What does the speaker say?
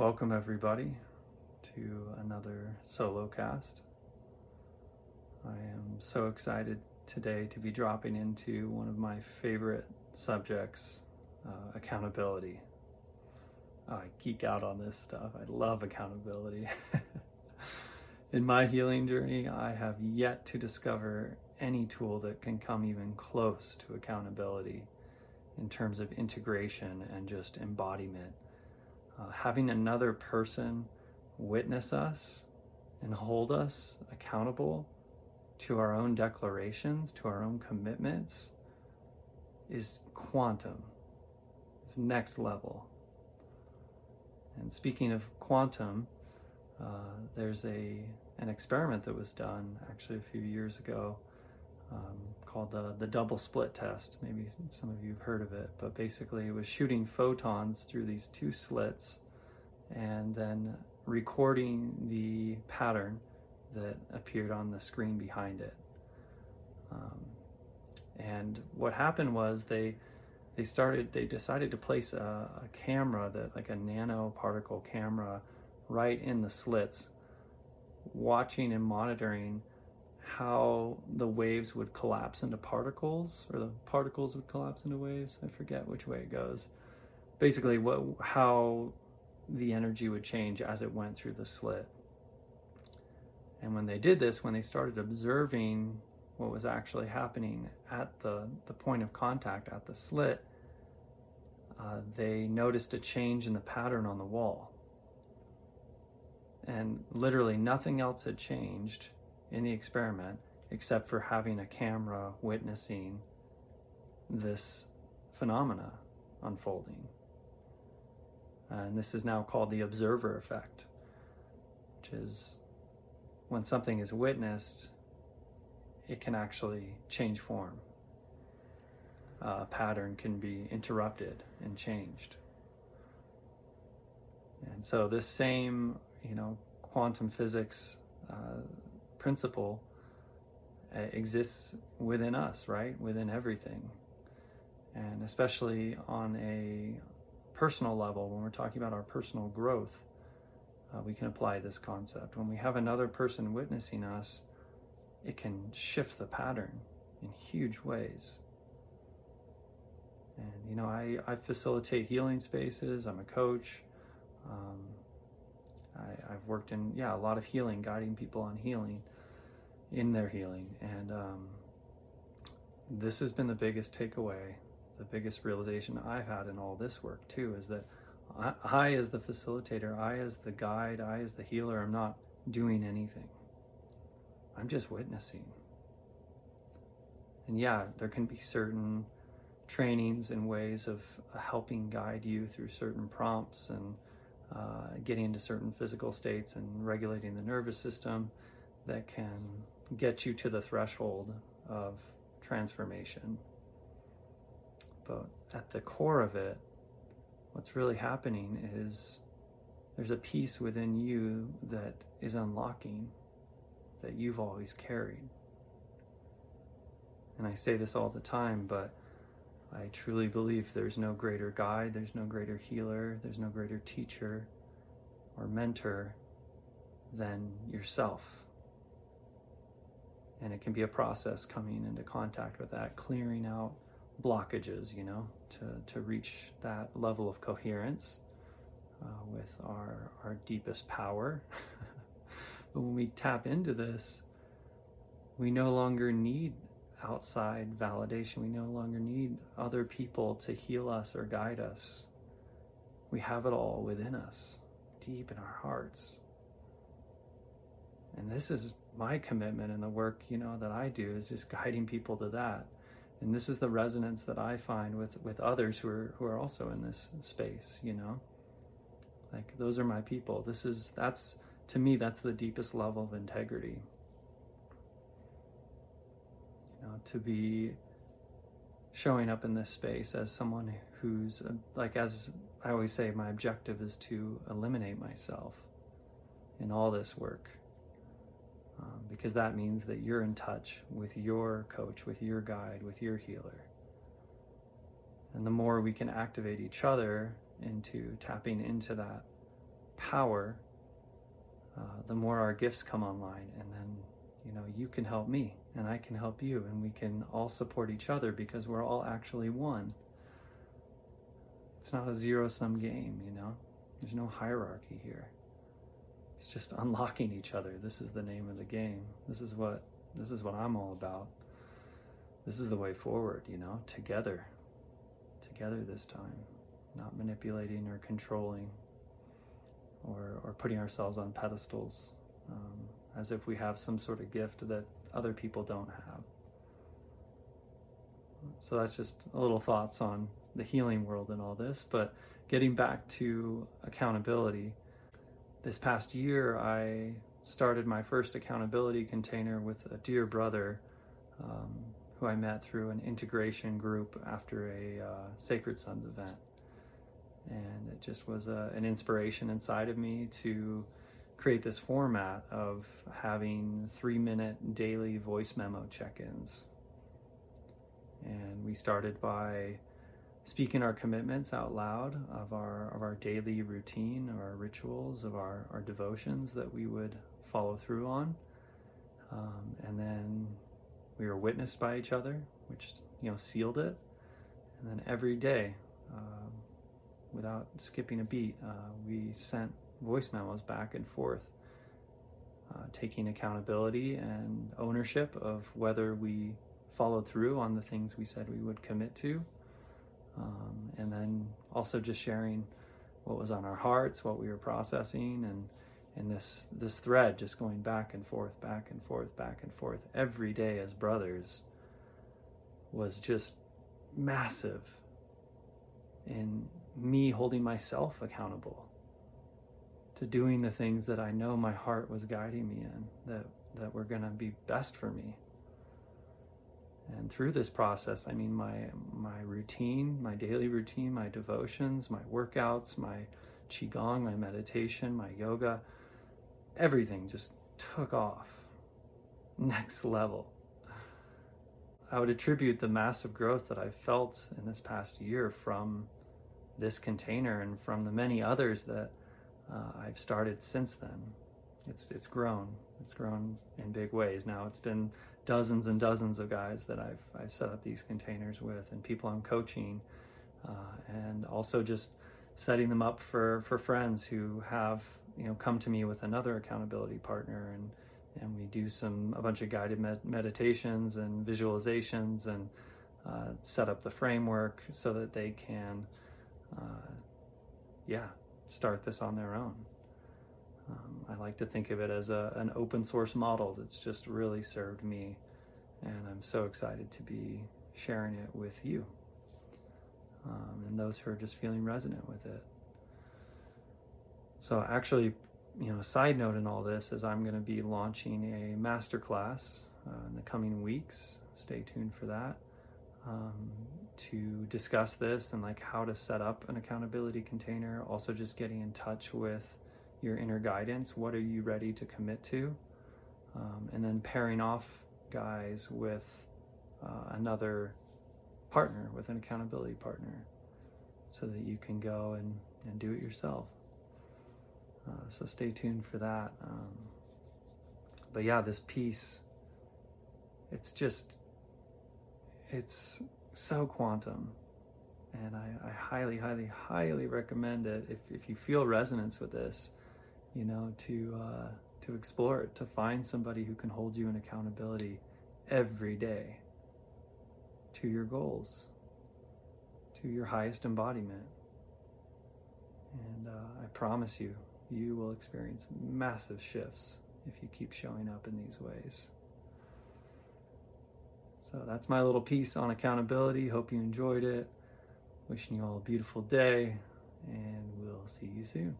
Welcome, everybody, to another solo cast. I am so excited today to be dropping into one of my favorite subjects uh, accountability. I geek out on this stuff. I love accountability. In my healing journey, I have yet to discover any tool that can come even close to accountability in terms of integration and just embodiment. Uh, having another person witness us and hold us accountable to our own declarations, to our own commitments, is quantum. It's next level. And speaking of quantum, uh, there's a an experiment that was done actually a few years ago um, called the the double slit test. Maybe some of you have heard of it, but basically it was shooting photons through these two slits and then recording the pattern that appeared on the screen behind it. Um, and what happened was they they started they decided to place a, a camera that like a nanoparticle camera right in the slits, watching and monitoring how the waves would collapse into particles or the particles would collapse into waves. I forget which way it goes. Basically, what how the energy would change as it went through the slit. And when they did this, when they started observing what was actually happening at the, the point of contact at the slit, uh, they noticed a change in the pattern on the wall. And literally nothing else had changed in the experiment except for having a camera witnessing this phenomena unfolding. and this is now called the observer effect, which is when something is witnessed, it can actually change form. A pattern can be interrupted and changed. And so this same, you know, quantum physics uh, principle uh, exists within us, right? Within everything. And especially on a personal level, when we're talking about our personal growth, uh, we can apply this concept. When we have another person witnessing us, it can shift the pattern in huge ways. And, you know, I, I facilitate healing spaces, I'm a coach. Um, I, have worked in, yeah, a lot of healing, guiding people on healing, in their healing. And um, this has been the biggest takeaway, the biggest realization I've had in all this work, too, is that I, I, as the facilitator, I, as the guide, I, as the healer, I'm not doing anything. I'm just witnessing. And yeah, there can be certain trainings and ways of helping guide you through certain prompts and uh, getting into certain physical states and regulating the nervous system that can get you to the threshold of transformation. But at the core of it, what's really happening is there's a piece within you that is unlocking that you've always carried. And I say this all the time, but I truly believe there's no greater guide, there's no greater healer, there's no greater teacher or mentor than yourself. And it can be a process coming into contact with that, clearing out blockages, you know, to, to reach that level of coherence uh, with our, our deepest power. but when we tap into this, we no longer need outside validation. We no longer need other people to heal us or guide us. We have it all within us, deep in our hearts. And this is my commitment and the work, you know, that I do is just guiding people to that. And this is the resonance that I find with, with others who are who are also in this space, you know. Like those are my people. This is that's to me that's the deepest level of integrity know, to be showing up in this space as someone who's uh, like as I always say my objective is to eliminate myself in all this work um, because that means that you're in touch with your coach with your guide with your healer and the more we can activate each other into tapping into that power, uh, the more our gifts come online. And then, you know, you can help me and I can help you, and we can all support each other because we're all actually one. It's not a zero sum game, you know? There's no hierarchy here. It's just unlocking each other. This is the name of the game. This is what this is what I'm all about. This is the way forward, you know, together. Together this time. Not manipulating or controlling or, or putting ourselves on pedestals um, as if we have some sort of gift that other people don't have. So that's just a little thoughts on the healing world and all this. But getting back to accountability, this past year I started my first accountability container with a dear brother um, who I met through an integration group after a uh, Sacred Sons event. And it just was a, an inspiration inside of me to create this format of having three minute daily voice memo check ins. And we started by speaking our commitments out loud of our of our daily routine, of our rituals, of our, our devotions that we would follow through on. Um, and then we were witnessed by each other, which you know sealed it. And then every day, um, without skipping a beat, uh, we sent voice memos back and forth, uh, taking accountability and ownership of whether we followed through on the things we said we would commit to, um, and then also just sharing what was on our hearts, what we were processing, and and this this thread just going back and forth, back and forth, back and forth every day as brothers was just massive in me holding myself accountable to doing the things that I know my heart was guiding me in that that were going to be best for me. And through this process, I mean my my routine, my daily routine, my devotions, my workouts, my qigong, my meditation, my yoga, everything just took off. Next level. I would attribute the massive growth that I've felt in this past year from this container and from the many others that uh, I've started since then. It's it's grown. It's grown in big ways. Now it's been dozens and dozens of guys that I've I've set up these containers with, and people I'm coaching, uh, and also just setting them up for for friends who have you know come to me with another accountability partner and and we do some a bunch of guided med- meditations and visualizations and uh, set up the framework so that they can uh, yeah start this on their own. Um, i like to think of it as a, an open source model that's just really served me and i'm so excited to be sharing it with you. Um, and those who are just feeling resonant with it. So actually, you know, a side note in all this is I'm going to be launching a masterclass uh, in the coming weeks. Stay tuned for that um, to discuss this and like how to set up an accountability container. Also, just getting in touch with your inner guidance. What are you ready to commit to? Um, and then pairing off guys with uh, another partner, with an accountability partner, so that you can go and, and do it yourself. Uh, so stay tuned for that. Um, but yeah, this piece, it's just, it's so quantum. And I, I highly, highly, highly recommend it if, if you feel resonance with this, you know, to, uh, to explore it, to find somebody who can hold you in accountability every day to your goals, to your highest embodiment. And uh, I promise you, you will experience massive shifts if you keep showing up in these ways. So that's my little piece on accountability. Hope you enjoyed it. Wishing you all a beautiful day, and we'll see you soon.